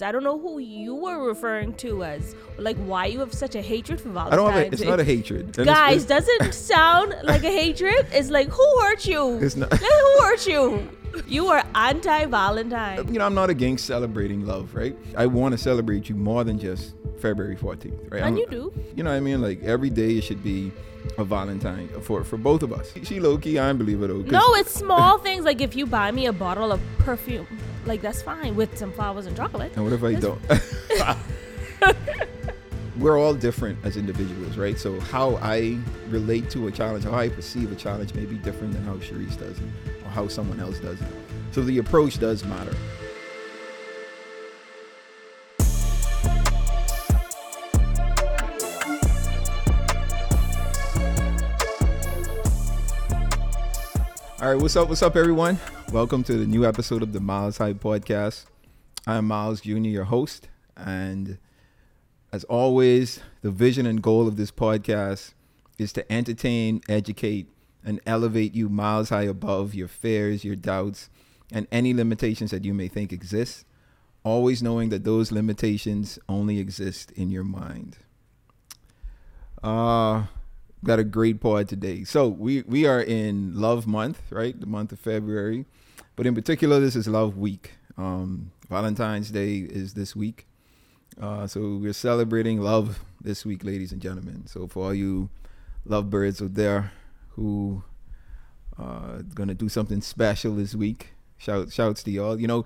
I don't know who you were referring to as, like, why you have such a hatred for Valentine's I don't have a, it's not a hatred. And it's- Guys, it's- doesn't sound like a hatred. It's like, who hurt you? It's not- Like, who hurt you? You are anti-Valentine. you know, I'm not against celebrating love, right? I want to celebrate you more than just February 14th, right? And I'm- you do. You know what I mean? Like every day it should be a Valentine for for both of us. She low key, I believe it though. No, it's small things. Like if you buy me a bottle of perfume, like that's fine with some flowers and chocolate. And what if I don't? We're all different as individuals, right? So how I relate to a challenge, how I perceive a challenge may be different than how Sharice does it or how someone else does it. So the approach does matter. All right, what's up? What's up, everyone? Welcome to the new episode of the Myles High Podcast. I'm Myles Jr., your host, and as always, the vision and goal of this podcast is to entertain, educate, and elevate you miles high above your fears, your doubts, and any limitations that you may think exist. Always knowing that those limitations only exist in your mind. Uh got a great pod today. So we we are in Love Month, right? The month of February, but in particular, this is Love Week. Um, Valentine's Day is this week, uh, so we're celebrating love this week, ladies and gentlemen. So for all you lovebirds out there who uh gonna do something special this week, shout shouts to y'all. You know,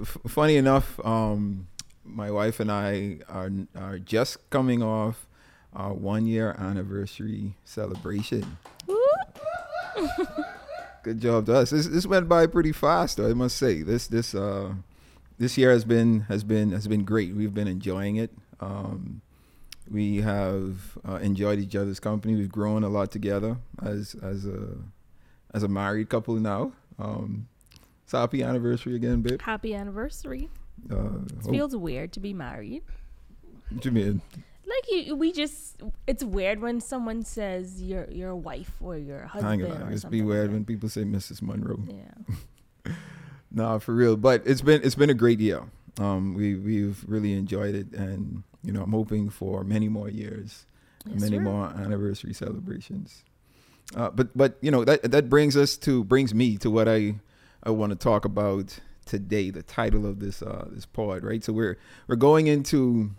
f- funny enough, um, my wife and I are are just coming off our one year anniversary celebration. Good job to us. This this went by pretty fast, though. I must say this this uh this year has been has been has been great. We've been enjoying it. Um, we have uh, enjoyed each other's company. We've grown a lot together as as a as a married couple now. Um, so happy anniversary again, babe. Happy anniversary. Uh, It feels weird to be married. what you mean? Like you, we just. It's weird when someone says you're your wife or your husband. lie. or It's be weird like when people say Mrs. Munroe. Yeah. No, for real. But it's been it's been a great year. Um, we we've really enjoyed it, and you know I'm hoping for many more years, Yes, many sir. more anniversary celebrations. Uh, but but you know that that brings us to brings me to what I I want to talk about today. The title of this uh, this pod, right? So we're we're going into.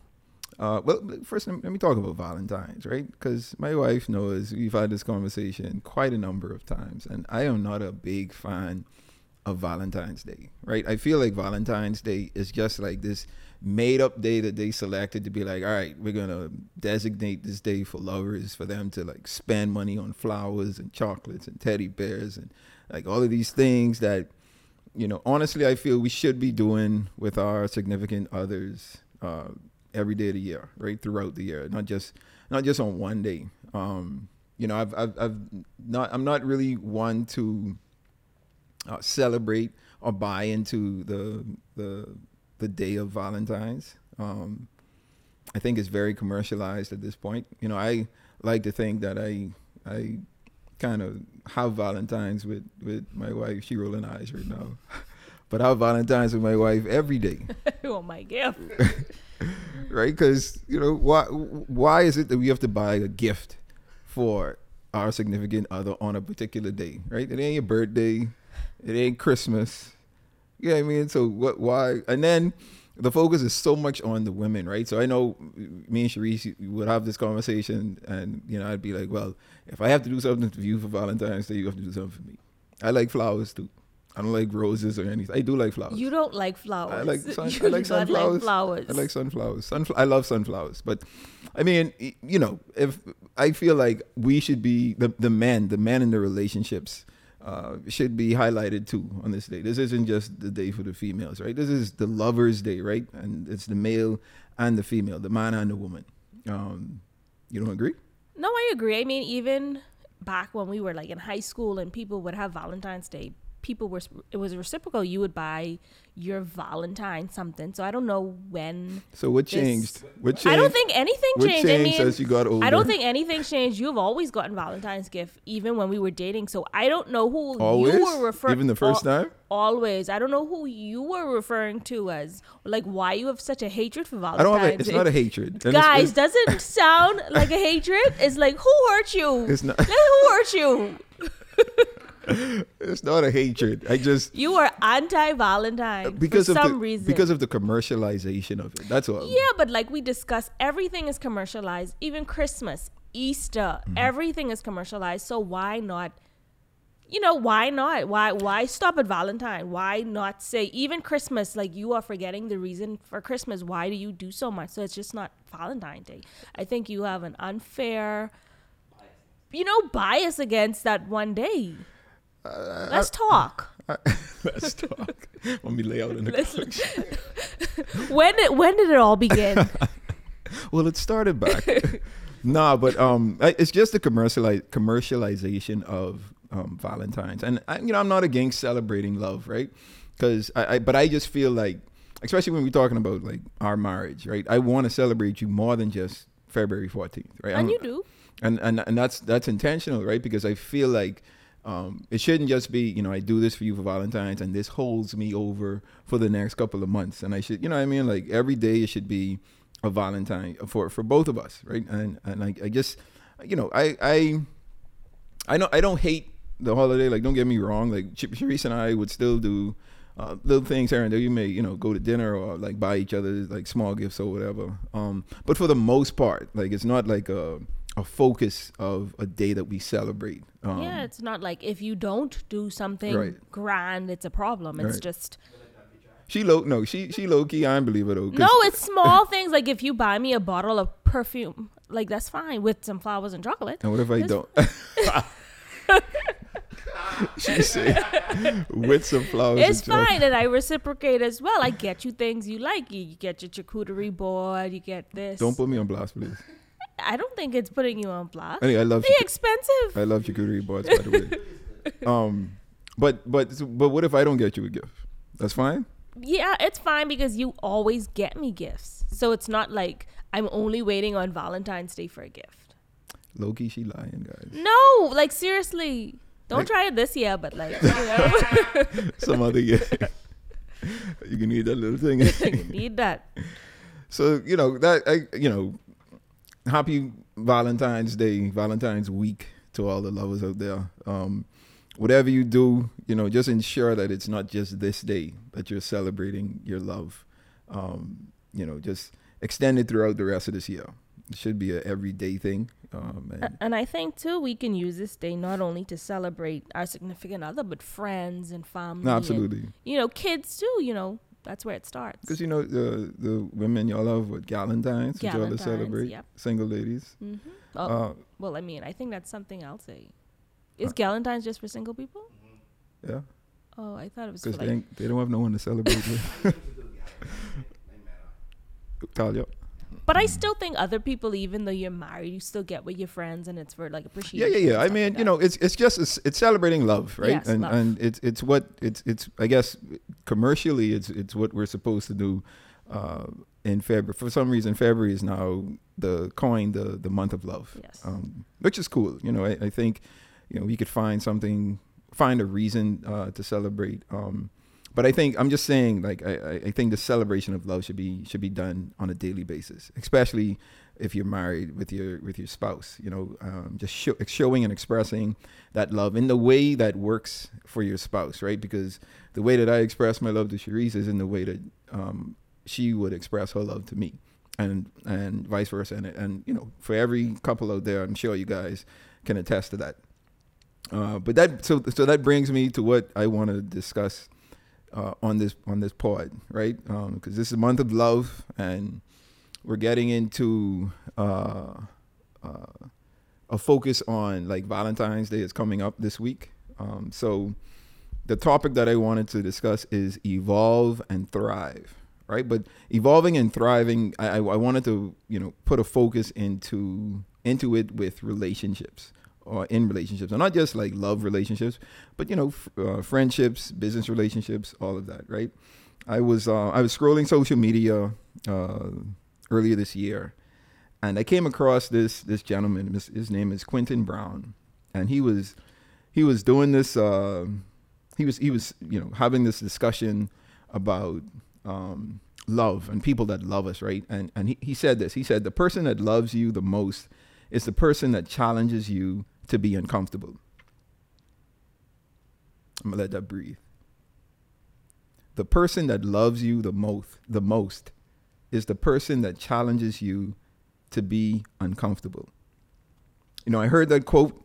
Uh, well, first let me, talk about Valentine's, right? Because my wife knows we've had this conversation quite a number of times, and I am not a big fan of Valentine's Day, right? I feel like Valentine's Day is just like this made up day that they selected to be like, all right, we're gonna designate this day for lovers, for them to like spend money on flowers and chocolates and teddy bears and like all of these things that, you know, honestly, I feel we should be doing with our significant others uh, every day of the year, right? Throughout the year, not just not just on one day. Um, you know, I've, I've, I've not, I'm not really one to uh, celebrate or buy into the the the day of Valentine's. Um, I think it's very commercialized at this point. You know, I like to think that I I kind of have Valentine's with with my wife. She rolling eyes right now, but I have Valentine's with my wife every day oh my gift. right? Because you know why? Why is it that we have to buy a gift for our significant other on a particular day? Right? It ain't your birthday. It ain't Christmas. You know what I mean? So what? Why? And then the focus is so much on the women, right? So I know me and Sharice would have this conversation, and you know I'd be like, well, if I have to do something for you for Valentine's Day, you have to do something for me. I like flowers too. I don't like roses or anything. I do like flowers. You don't like flowers. I like sun, you I like sunflowers. Like flowers. I like sunflowers. Sunfl- I love sunflowers, but I mean, you know, if I feel like we should be the the men, the men in the relationships uh, should be highlighted too on this day. This isn't just the day for the females, right? This is the lovers' day, right? And it's the male and the female, the man and the woman. Um, you don't agree? No, I agree. I mean, even back when we were like in high school and people would have Valentine's Day people were it was reciprocal. You would buy your Valentine something. So I don't know when. So what This- changed? What changed? I don't think anything what changed. changed I mean, as you got older? I don't think anything changed. You've always gotten Valentine's gift, even when we were dating. So I don't know who always. you were referring. Even the first time. Always. I don't know who you were referring to as like why you have such a hatred for valentine's I don't have. A, it's not a hatred. And it's- Guys, it's, doesn't sound like a hatred. It's like who hurt you? It's not. Who hurt you? It's not a hatred. I just You are anti-Valentine because for of some the reason. because of the commercialization of it. That's all. yeah, but like we discussed, everything is commercialized. Even Christmas, Easter, Mm-hmm. everything is commercialized. So why not? You know why not? Why why stop at Valentine? Why not say even Christmas? Like you are forgetting the reason for Christmas. Why do you do so much? So it's just not Valentine's Day. I think you have an unfair, you know, bias against that one day. Uh, Let's talk. Let's talk. Let me lay out in the couch. when did when did it all begin? Well, it started back. nah, but um, it's just the commerciali- commercialization of um, Valentine's, and I, you know, I'm not against celebrating love, right? Because I, I, but I just feel like, especially when we're talking about like our marriage, right? I want to celebrate you more than just February 14th, right? and I'm- you do. and and and that's that's intentional, right? Because I feel like um, it shouldn't just be you know I do this for you for Valentine's, and this holds me over for the next couple of months, and I should you know I mean like every day it should be a Valentine for for both of us, right? And and I, I just you know I I I know I don't hate the holiday. Like don't get me wrong. Like Sharice and I would still do. Uh, little things here and there, you may you know go to dinner or like buy each other like small gifts or whatever. Um, but for the most part, like it's not like a a focus of a day that we celebrate. Um, yeah, it's not like if you don't do something Right. grand, it's a problem. It's Right. just she low no she she low key. I don't believe it though. no, it's small things. Like if you buy me a bottle of perfume, like that's fine with some flowers and chocolate. And what if I don't? she said with some flowers. It's and chocolate. fine, and I reciprocate as well. I get you things you like. You, you get your charcuterie board. You get this. Don't put me on blast, please. I don't think it's putting you on blast. Anyway, I love They expensive. I love charcuterie boards, by the way. um, but but but what if I don't get you a gift? That's fine. Yeah, it's fine because you always get me gifts. So it's not like I'm only waiting on Valentine's Day for a gift. Loki, she lying, guys. No, like seriously. Don't Like- try it this year, but like, you know, Some other year. you can need that little thing. you need that. so you know that I you know, happy Valentine's Day, Valentine's week to all the lovers out there. Um, whatever you do, you know, just ensure that it's not just this day that you're celebrating your love. Um, you know, just extend it throughout the rest of this year. It should be a everyday thing. Um, and And I think too, we can use this day not only to celebrate our significant other, but friends and family. no, and, absolutely. you know, kids too. You know, that's where it starts. Because you know the the women y'all love what Galentines, which y'all to celebrate yep. single ladies. hmm Oh, Uh, well, I mean, I think that's something else. say. Is Galentine's just for single people? yeah, Oh, I thought it was because like they ain't, they don't have no one to celebrate with. Talia. But I still think other people, even though you're married, you still get with your friends, and it's for like appreciation. yeah, yeah. yeah. I mean, like you know, it's it's just it's, it's celebrating love, right? Yes, and love. and it's it's what it's it's I guess commercially it's it's what we're supposed to do uh, in February. For some reason, February is now the coin the the month of love, Yes. um, which is cool. You know, I, I think you know we could find something, find a reason uh, to celebrate. Um, but I think I'm just saying, like I, I- think the celebration of love should be should be done on a daily basis, especially if you're married with your with your spouse. You know, um, just show, showing and expressing that love in the way that works for your spouse, right? Because the way that I express my love to Cherise is in the way that um, she would express her love to me, and and vice versa. And and you know, for every couple out there, I'm sure you guys can attest to that. Uh, but that so so that brings me to what I want to discuss uh, on this on this pod, right? Because this is a month of love, and we're getting into uh, uh, a focus on like Valentine's Day is coming up this week. Um, so the topic that I wanted to discuss is evolve and thrive, right? But evolving and thriving, I I wanted to you know put a focus into into it with relationships or in relationships, and not just like love relationships, but you know, f- uh, friendships, business relationships, all of that, right? I was uh, I was scrolling social media uh, earlier this year, and I came across this this gentleman. His, his name is Quentin Brown, and he was he was doing this. Uh, he was he was you know having this discussion about um, love and people that love us, right? And and he, he said this. He said the person that loves you the most is the person that challenges you to be uncomfortable. I'm gonna let that breathe. The person that loves you the most the most is the person that challenges you to be uncomfortable. You know, I heard that quote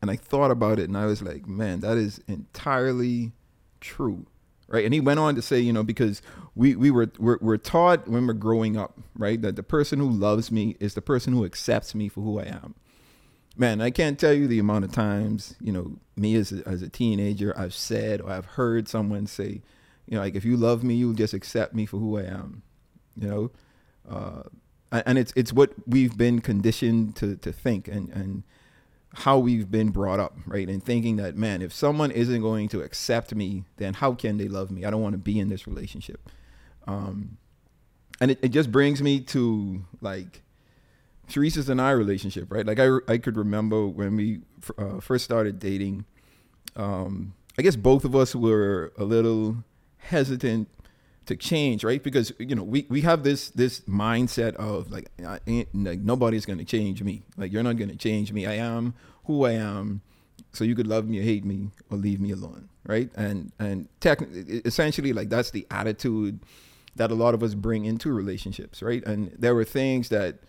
and I thought about it and I was like, man, that is entirely true. Right. And he went on to say, you know, because we, we were we're, we're taught when we're growing up, right, that the person who loves me is the person who accepts me for who I am. Man, I can't tell you the amount of times, you know, me as a, as a teenager, I've said or I've heard someone say, you know, like if you love me, you'll just accept me for who I am. You know, uh, and it's it's what we've been conditioned to to think and and how we've been brought up, right? And thinking that, man, if someone isn't going to accept me, then how can they love me? I don't want to be in this relationship. Um, and it, it just brings me to like Teresa's and I relationship, right? Like I, I could remember when we uh, first started dating. Um, I guess both of us were a little hesitant to change, right? Because you know we, we have this this mindset of like, like nobody's gonna change me. Like you're not gonna change me. I am who I am. So you could love me or hate me or leave me alone, right? And and tech, essentially like that's the attitude that a lot of us bring into relationships, right? And there were things that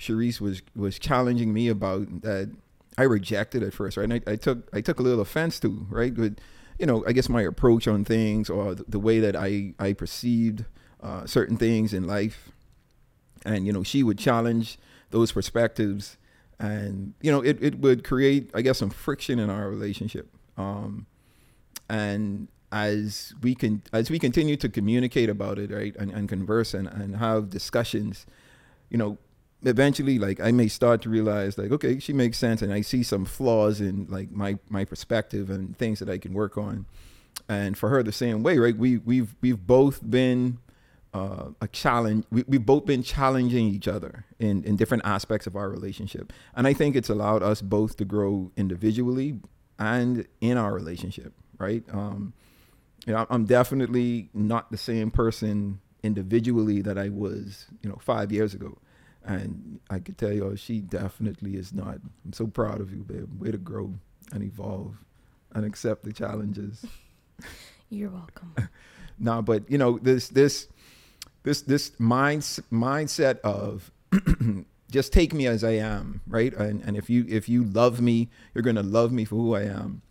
Cherise was was challenging me about that I rejected at first, right? And I, I took I took a little offense to, right? But you know, I guess my approach on things or the, the way that I, I perceived uh, certain things in life. And, you know, she would challenge those perspectives and, you know, it, it would create, I guess, some friction in our relationship. Um, and as we can, as we continue to communicate about it, right, and, and converse and, and have discussions, you know, eventually like i may start to realize like okay she makes sense and i see some flaws in like my my perspective and things that i can work on. And for her the same way right? We we've we've both been uh, a challenge we, we've both been challenging each other in in different aspects of our relationship. And i think it's allowed us both to grow individually and in our relationship right? Um you know i'm definitely not the same person individually that i was you know five years ago and I can tell you, all she definitely is not. I'm so proud of you, babe. Way to grow and evolve and accept the challenges. You're welcome. nah, but you know this this this this mind, mindset of just take me as I am, right? And and if you if you love me, you're gonna love me for who I am.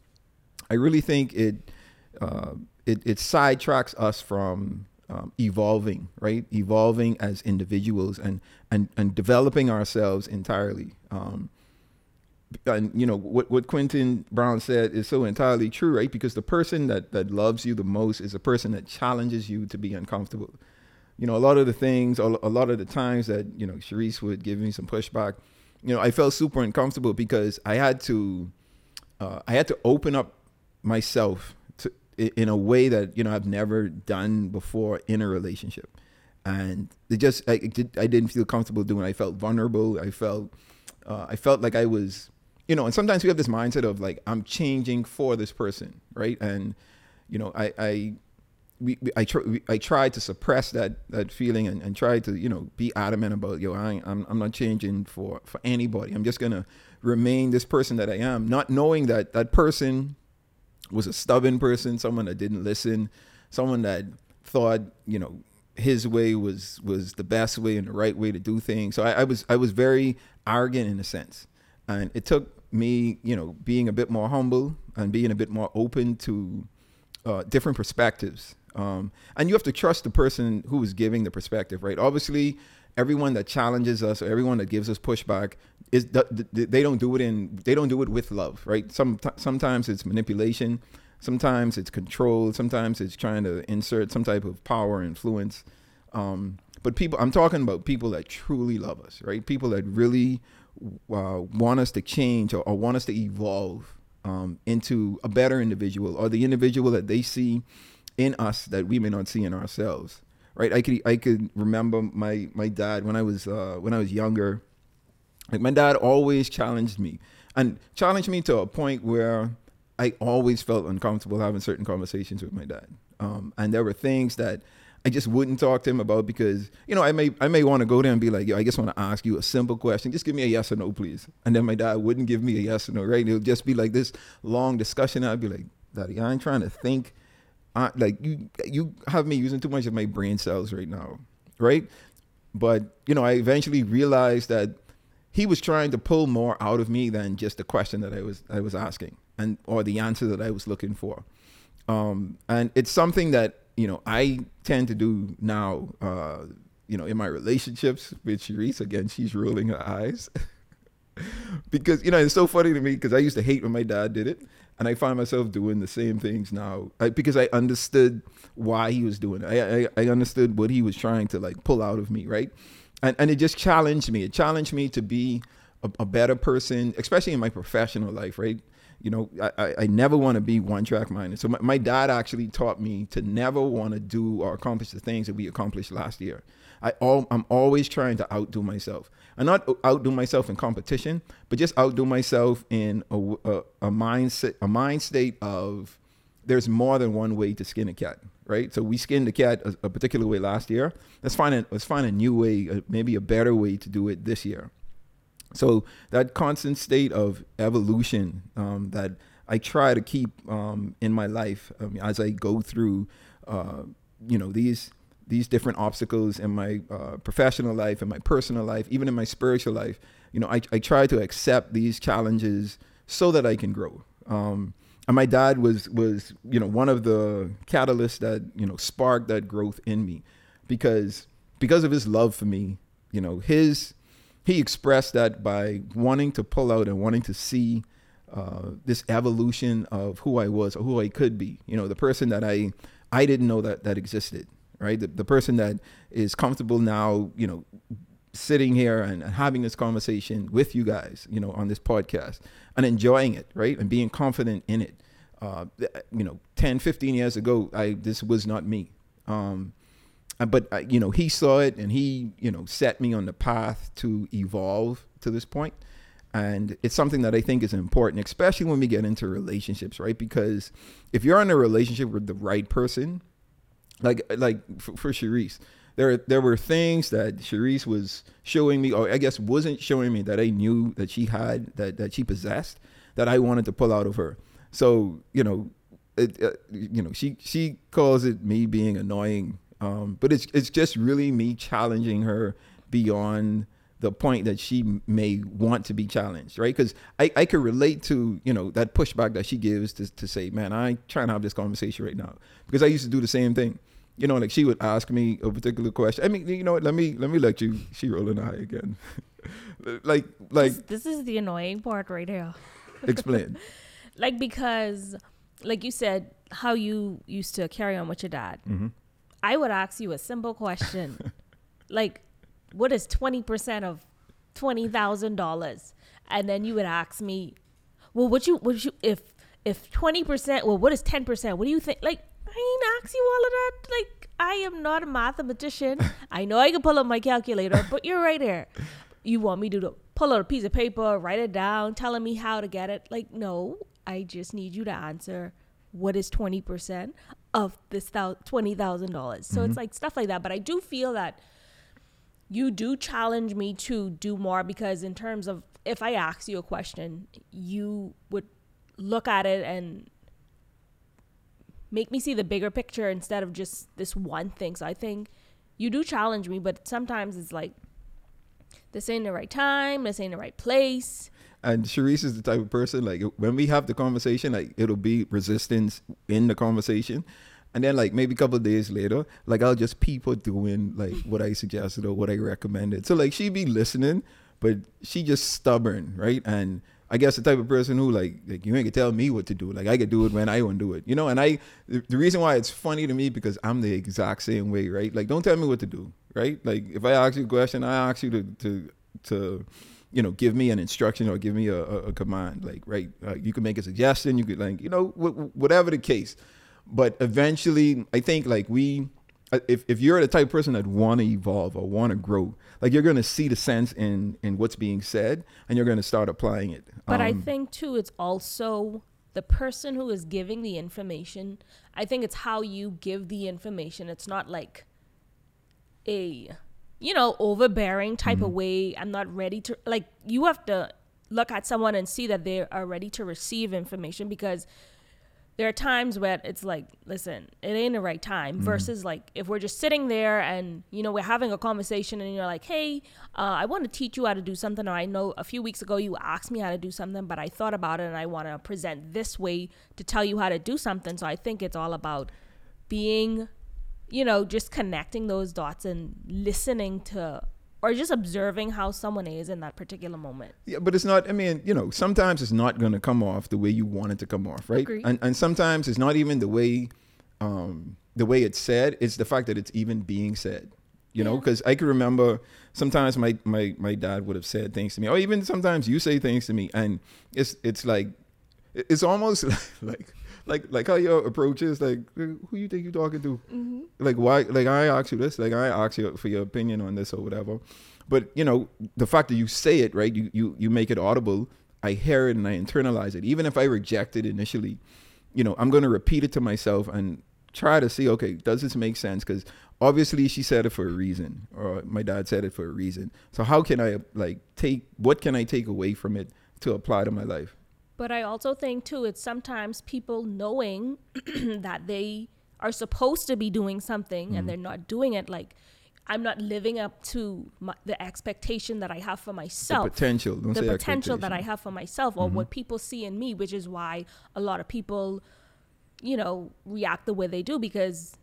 I really think it uh, it it sidetracks us from um, evolving, right? Evolving as individuals and and and developing ourselves entirely. Um, and you know what what Quentin Brown said is so entirely true, right? Because the person that that loves you the most is a person that challenges you to be uncomfortable. You know, a lot of the things, a lot of the times that you know, Cherise would give me some pushback. You know, I felt super uncomfortable because I had to, uh, I had to open up myself in a way that you know I've never done before in a relationship, and it just I, it did, I didn't feel comfortable doing. I felt vulnerable. I felt uh, I felt like I was you know, and sometimes we have this mindset of like I'm changing for this person, right? And you know, I I we, we I try I tried to suppress that that feeling and, and try to you know be adamant about yo I I'm I'm not changing for for anybody. I'm just gonna remain this person that I am, not knowing that that person was a stubborn person, someone that didn't listen, someone that thought, you know, his way was was the best way and the right way to do things. So I, I was I was very arrogant in a sense, and it took me, you know, being a bit more humble and being a bit more open to uh, different perspectives. Um, and you have to trust the person who is giving the perspective, right? Obviously, everyone that challenges us or everyone that gives us pushback is they don't do it in they don't do it with love right? Some sometimes it's manipulation sometimes it's control sometimes it's trying to insert some type of power influence. Um, but people, I'm talking about people that truly love us, right? People that really uh, want us to change or, or want us to evolve um, into a better individual or the individual that they see in us that we may not see in ourselves right i could i could remember my my dad when i was uh, when i was younger like my dad always challenged me and challenged me to a point where i always felt uncomfortable having certain conversations with my dad um, and there were things that I just wouldn't talk to him about because you know I may I may want to go there and be like, yo, I just want to ask you a simple question. Just give me a yes or no, please. And then my dad wouldn't give me a yes or no, right? It would just be like this long discussion. I'd be like, Daddy, I ain't trying to think. I, like you you have me using too much of my brain cells right now, right? But you know, I eventually realized that he was trying to pull more out of me than just the question that I was I was asking and or the answer that I was looking for. Um, and it's something that you know, I tend to do now, uh, you know, in my relationships with Sharice, again, she's rolling her eyes. because, you know, it's so funny to me because I used to hate when my dad did it. And I find myself doing the same things now I, because I understood why he was doing it. I, I, I understood what he was trying to like pull out of me, right? And, and it just challenged me. It challenged me to be a, a better person, especially in my professional life, right? You know, I, I never want to be one track minded. So my, my dad actually taught me to never want to do or accomplish the things that we accomplished last year. I all, I'm always trying to outdo myself. And not outdo myself in competition, but just outdo myself in a, a, a mindset, a mind state of there's more than one way to skin a cat, right? So we skinned the cat a, a particular way last year. Let's find a, let's find a new way, uh, maybe a better way to do it this year. So that constant state of evolution um, that I try to keep um, in my life as I go through, uh, you know, these these different obstacles in my uh, professional life, in my personal life, even in my spiritual life. You know, I, I try to accept these challenges so that I can grow. Um, and my dad was was you know one of the catalysts that you know sparked that growth in me, because because of his love for me. You know, his he expressed that by wanting to pull out and wanting to see uh, this evolution of who I was or who I could be. You know, the person that I I didn't know that that existed. Right, the, the person that is comfortable now. You know, sitting here and, and having this conversation with you guys. You know, on this podcast and enjoying it. Right, and being confident in it. Uh, you know, 10, 15 years ago, I this was not me. Um, but uh, you know, he saw it and he, you know, set me on the path to evolve to this point. And it's something that I think is important, especially when we get into relationships, right? Because if you're in a relationship with the right person, like like for, for there there were things that Sharice was showing me, or I guess wasn't showing me that I knew that she had that that she possessed that I wanted to pull out of her. So you know, it, uh, you know, she she calls it me being annoying um, but it's it's just really me challenging her beyond the point that she may want to be challenged, right? Because I, I could relate to, you know, that pushback that she gives to, to say, man, I ain't trying to have this conversation right now. Because I used to do the same thing. You know, like she would ask me a particular question. I mean, you know what, let me let me let you she rolling an eye again. like like this, this is the annoying part right here. explain. like because like you said, how you used to carry on with your dad. Mm-hmm I would ask you a simple question, like, what is twenty percent of twenty thousand dollars? And then you would ask me, well, what you would you if if twenty percent? Well, what is ten percent? What do you think? Like, I ain't ask you all of that. Like, I am not a mathematician. I know I can pull up my calculator, but you're right here. You want me to pull out a piece of paper, write it down, telling me how to get it? Like, no. I just need you to answer what is 20% of this $20,000. So mm-hmm. it's like stuff like that. But I do feel that you do challenge me to do more because, in terms of if I ask you a question, you would look at it and make me see the bigger picture instead of just this one thing. So I think you do challenge me, but sometimes it's like, this ain't the right time, this ain't the right place. And Sharice is the type of person like when we have the conversation, like it'll be resistance in the conversation. And then like maybe a couple days later, like I'll just people doing like what I suggested or what I recommended. So like she'd be listening, but she just stubborn, right? And I guess the type of person who like like you ain't gonna tell me what to do. Like I could do it when I want to do it. You know, and I the, the reason why it's funny to me because I'm the exact same way, right? Like don't tell me what to do, right? Like if I ask you a question, I ask you to to to you know give me an instruction or give me a, a, command like right uh, you can make a suggestion you could like you know whatever the case. But eventually i think like we uh, if, if you're the type of person that want to evolve or want to grow like you're going to see the sense in in what's being said and you're going to start applying it. But um, i think too it's also the person who is giving the information i think it's how you give the information. It's not like a you know overbearing type mm-hmm. of way i'm not ready to like you have to look at someone and see that they are ready to receive information because there are times where it's like, listen, it ain't the right time. Mm-hmm. Versus like if we're just sitting there and you know we're having a conversation and you're like, hey, uh, I want to teach you how to do something, or I know a few weeks ago you asked me how to do something, but I thought about it and I want to present this way to tell you how to do something. So I think it's all about being, you know, just connecting those dots and listening to or just observing how someone is in that particular moment. Yeah, but it's not. I mean, you know, sometimes it's not going to come off the way you want it to come off, right? Agreed. And and sometimes it's not even the way, um, the way it's said. It's the fact that it's even being said. You know, because I can remember sometimes my my my dad would have said things to me, or even sometimes you say things to me, and it's it's like it's almost like like like how your approach is like who you think you're talking to? Mm-hmm. like why like i ask you this like i ask you for your opinion on this or whatever. But you know the fact that you say it right you you, you make it audible i hear it and i internalize it. Even if i reject it initially you know i'm going to repeat it to myself and try to see okay does this make sense? Because obviously she said it for a reason or my dad said it for a reason. So how can i like take what can i take away from it to apply to my life but I also think too, it's sometimes people knowing that they are supposed to be doing something mm. and they're not doing it. Like I'm not living up to my, the expectation that I have for myself. The potential, Don't the potential that I have for myself, or mm-hmm. what people see in me, which is why a lot of people, you know, react the way they do because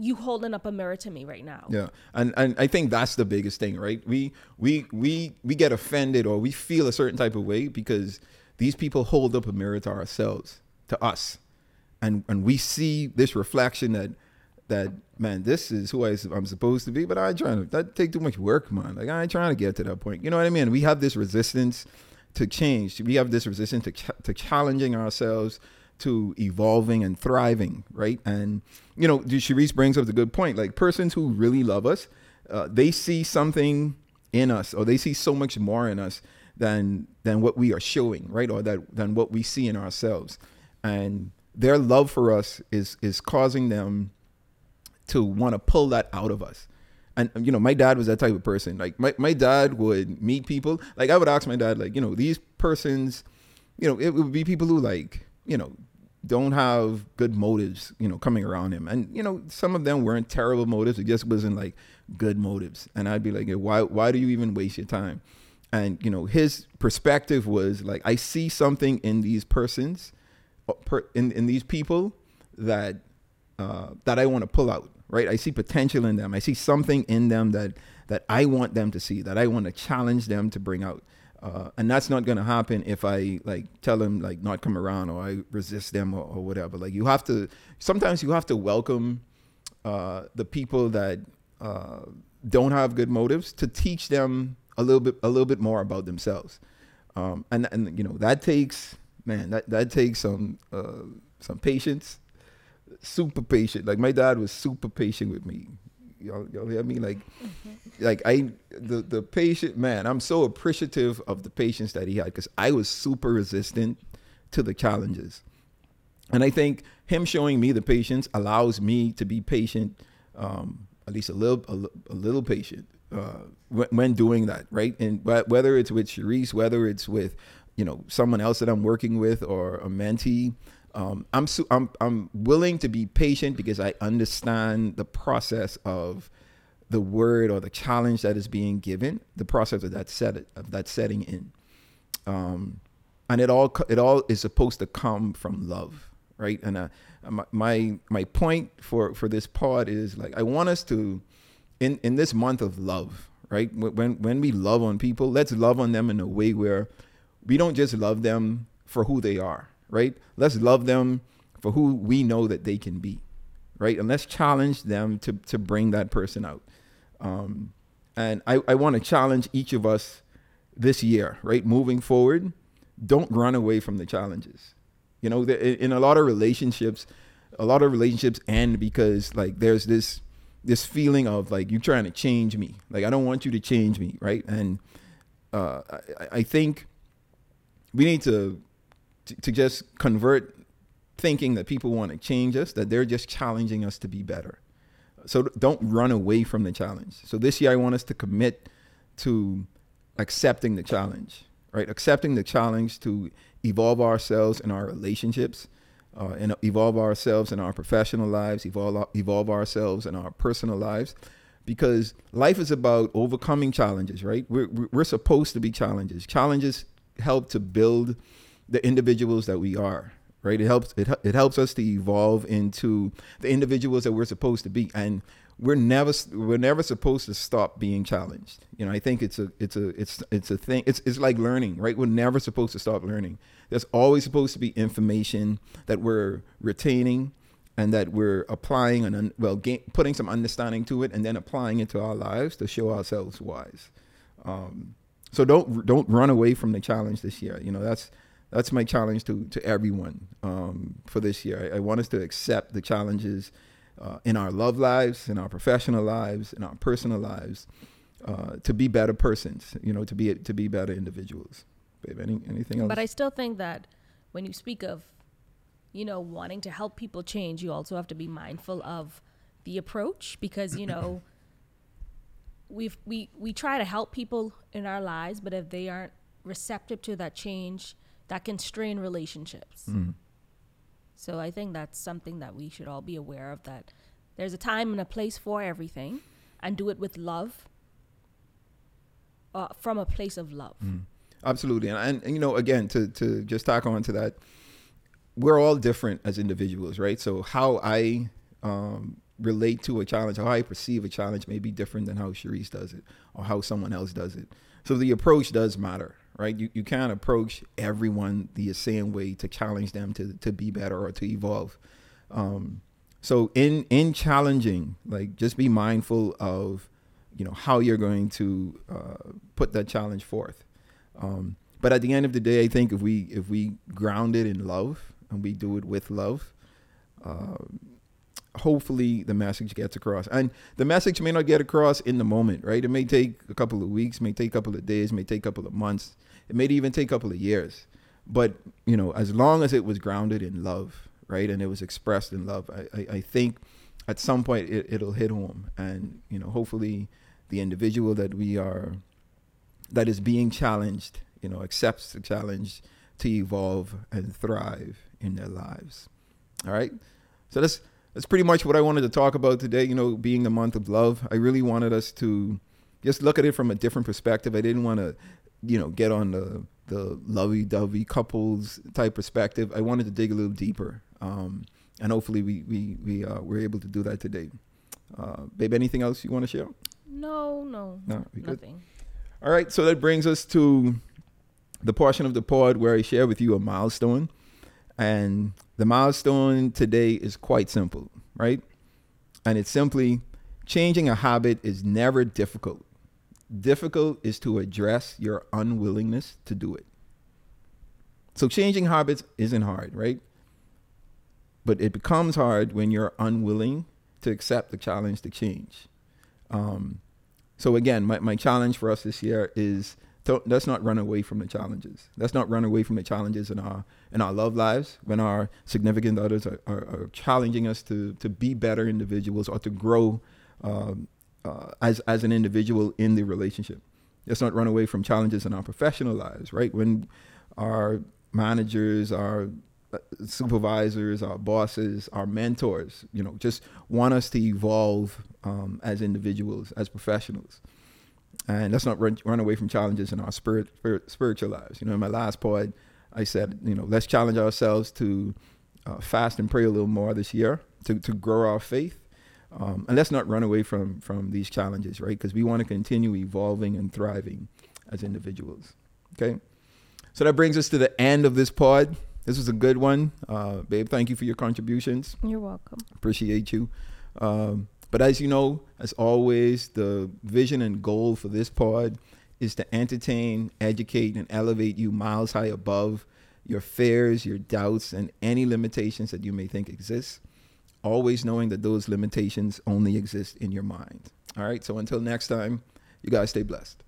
you holding up a mirror to me right now. Yeah. And and I think that's the biggest thing, right? We we we we get offended or we feel a certain type of way because these people hold up a mirror to ourselves, to us. And and we see this reflection that that man, this is who I, am supposed to be, but I ain't trying to that take too much work, man. Like I ain't trying to get to that point. You know what I mean? We have this resistance to change. We have this resistance to to challenging ourselves, to evolving and thriving, right? And you know, Sharice brings up the good point. Like persons who really love us, uh, they see something in us, or they see so much more in us than than what we are showing, right? Or that than what we see in ourselves. And their love for us is is causing them to want to pull that out of us. And you know, my dad was that type of person. Like my, my dad would meet people. Like I would ask my dad, like, you know, these persons, you know, it would be people who like, you know, don't have good motives, you know, coming around him. And, you know, some of them weren't terrible motives. It just wasn't like good motives. And I'd be like, why why do you even waste your time? And you know his perspective was like i see something in these persons uh, in, in these people that uh, that i want to pull out right? I see potential in them. I see something in them that that i want them to see that i want to challenge them to bring out. Uh, and that's not going to happen if i like tell them like not come around or i resist them or, or whatever. Like you have to sometimes you have to welcome uh, the people that uh, don't have good motives to teach them a little bit a little bit more about themselves. Um, and and you know that takes man that that takes some uh, some patience. Super patient. Like my dad was super patient with me. Y'all y'all hear me? Like mm-hmm. like I the the patient man I'm so appreciative of the patience that he had because I was super resistant to the challenges. And I think him showing me the patience allows me to be patient um, at least a little a, a little patient uh, when doing that, right? And whether it's with Sharice, whether it's with you know someone else that I'm working with or a mentee, um, I'm su- I'm I'm willing to be patient because I understand the process of the word or the challenge that is being given, the process of that set of that setting in, um, and it all it all is supposed to come from love, right? And uh, my my point for for this part is like I want us to in in this month of love, right? When when we love on people, let's love on them in a way where we don't just love them for who they are, right? Let's love them for who we know that they can be, right? And let's challenge them to to bring that person out. Um, and I, I want to challenge each of us this year, right? Moving forward, don't run away from the challenges. You know, in a lot of relationships, a lot of relationships end because like there's this this feeling of like you're trying to change me. Like I don't want you to change me, right? And uh, I, I think we need to, to to just convert thinking that people want to change us, that they're just challenging us to be better. So don't run away from the challenge. So this year I want us to commit to accepting the challenge, right? Accepting the challenge to evolve ourselves in our relationships, uh, and evolve ourselves in our professional lives, evolve evolve ourselves in our personal lives, because life is about overcoming challenges, right? We're we're supposed to be challenges. Challenges help to build the individuals that we are, right? It helps it it helps us to evolve into the individuals that we're supposed to be, and we're never we're never supposed to stop being challenged. You know, I think it's a it's a it's it's a thing. It's it's like learning, right? We're never supposed to stop learning. There's always supposed to be information that we're retaining and that we're applying and well putting some understanding to it and then applying it to our lives to show ourselves wise. Um, so don't don't run away from the challenge this year. You know, that's that's my challenge to to everyone um, for this year. I, I want us to accept the challenges uh, in our love lives, in our professional lives, in our personal lives, uh, to be better persons. You know, to be to be better individuals. Babe, any anything else? But I still think that when you speak of, you know, wanting to help people change, you also have to be mindful of the approach because you know. We've, we we try to help people in our lives, but if they aren't receptive to that change, that can strain relationships. Mm. So I think that's something that we should all be aware of that there's a time and a place for everything and do it with love uh, from a place of love. Mm. Absolutely. And, and, and, you know, again, to, to just tack on to that, we're all different as individuals, right? So how I um, relate to a challenge, how I perceive a challenge may be different than how Cherise does it or how someone else does it. So the approach does matter, right? You, you can't approach everyone the same way to challenge them to, to be better or to evolve. Um, so in in challenging, like just be mindful of, you know, how you're going to uh, put that challenge forth. Um, but at the end of the day, I think if we if we ground it in love and we do it with love, uh, hopefully the message gets across. And the message may not get across in the moment, right? It may take a couple of weeks, may take a couple of days, may take a couple of months. It may even take a couple of years. But, you know, as long as it was grounded in love, right? And it was expressed in love, I, I, I think at some point it, it'll hit home. And, you know, hopefully the individual that we are, that is being challenged, you know, accepts the challenge to evolve and thrive in their lives. All right. So that's that's pretty much what I wanted to talk about today. You know, being the month of love, I really wanted us to just look at it from a different perspective. I didn't want to, you know, get on the the lovey-dovey couples type perspective. I wanted to dig a little deeper, um, and hopefully we we we uh, were able to do that today. Uh, babe, anything else you want to share? No, no, no, nothing. All right, so that brings us to the portion of the pod where I share with you a milestone. And the milestone today is quite simple, right? And it's simply changing a habit is never difficult. Difficult is to address your unwillingness to do it. So changing habits isn't hard, right? But it becomes hard when you're unwilling to accept the challenge to change. Um, so again, my, my challenge for us this year is to, let's not run away from the challenges. Let's not run away from the challenges in our in our love lives when our significant others are, are, are challenging us to to be better individuals or to grow um, uh, as as an individual in the relationship. Let's not run away from challenges in our professional lives. Right when our managers, our uh, supervisors, our bosses, our mentors, you know, just want us to evolve um, as individuals, as professionals and let's not run, run away from challenges in our spirit, spirit, spiritual lives. You know, in my last point, I said, you know, let's challenge ourselves to uh, fast and pray a little more this year to, to grow our faith. Um, and let's not run away from, from these challenges, right? Because we want to continue evolving and thriving as individuals. Okay. So that brings us to the end of this pod. This was a good one, uh, babe. Thank you for your contributions. You're welcome. Appreciate you. Um, but as you know, as always, the vision and goal for this pod is to entertain, educate, and elevate you miles high above your fears, your doubts, and any limitations that you may think exist. Always knowing that those limitations only exist in your mind. All right. So until next time, you guys stay blessed.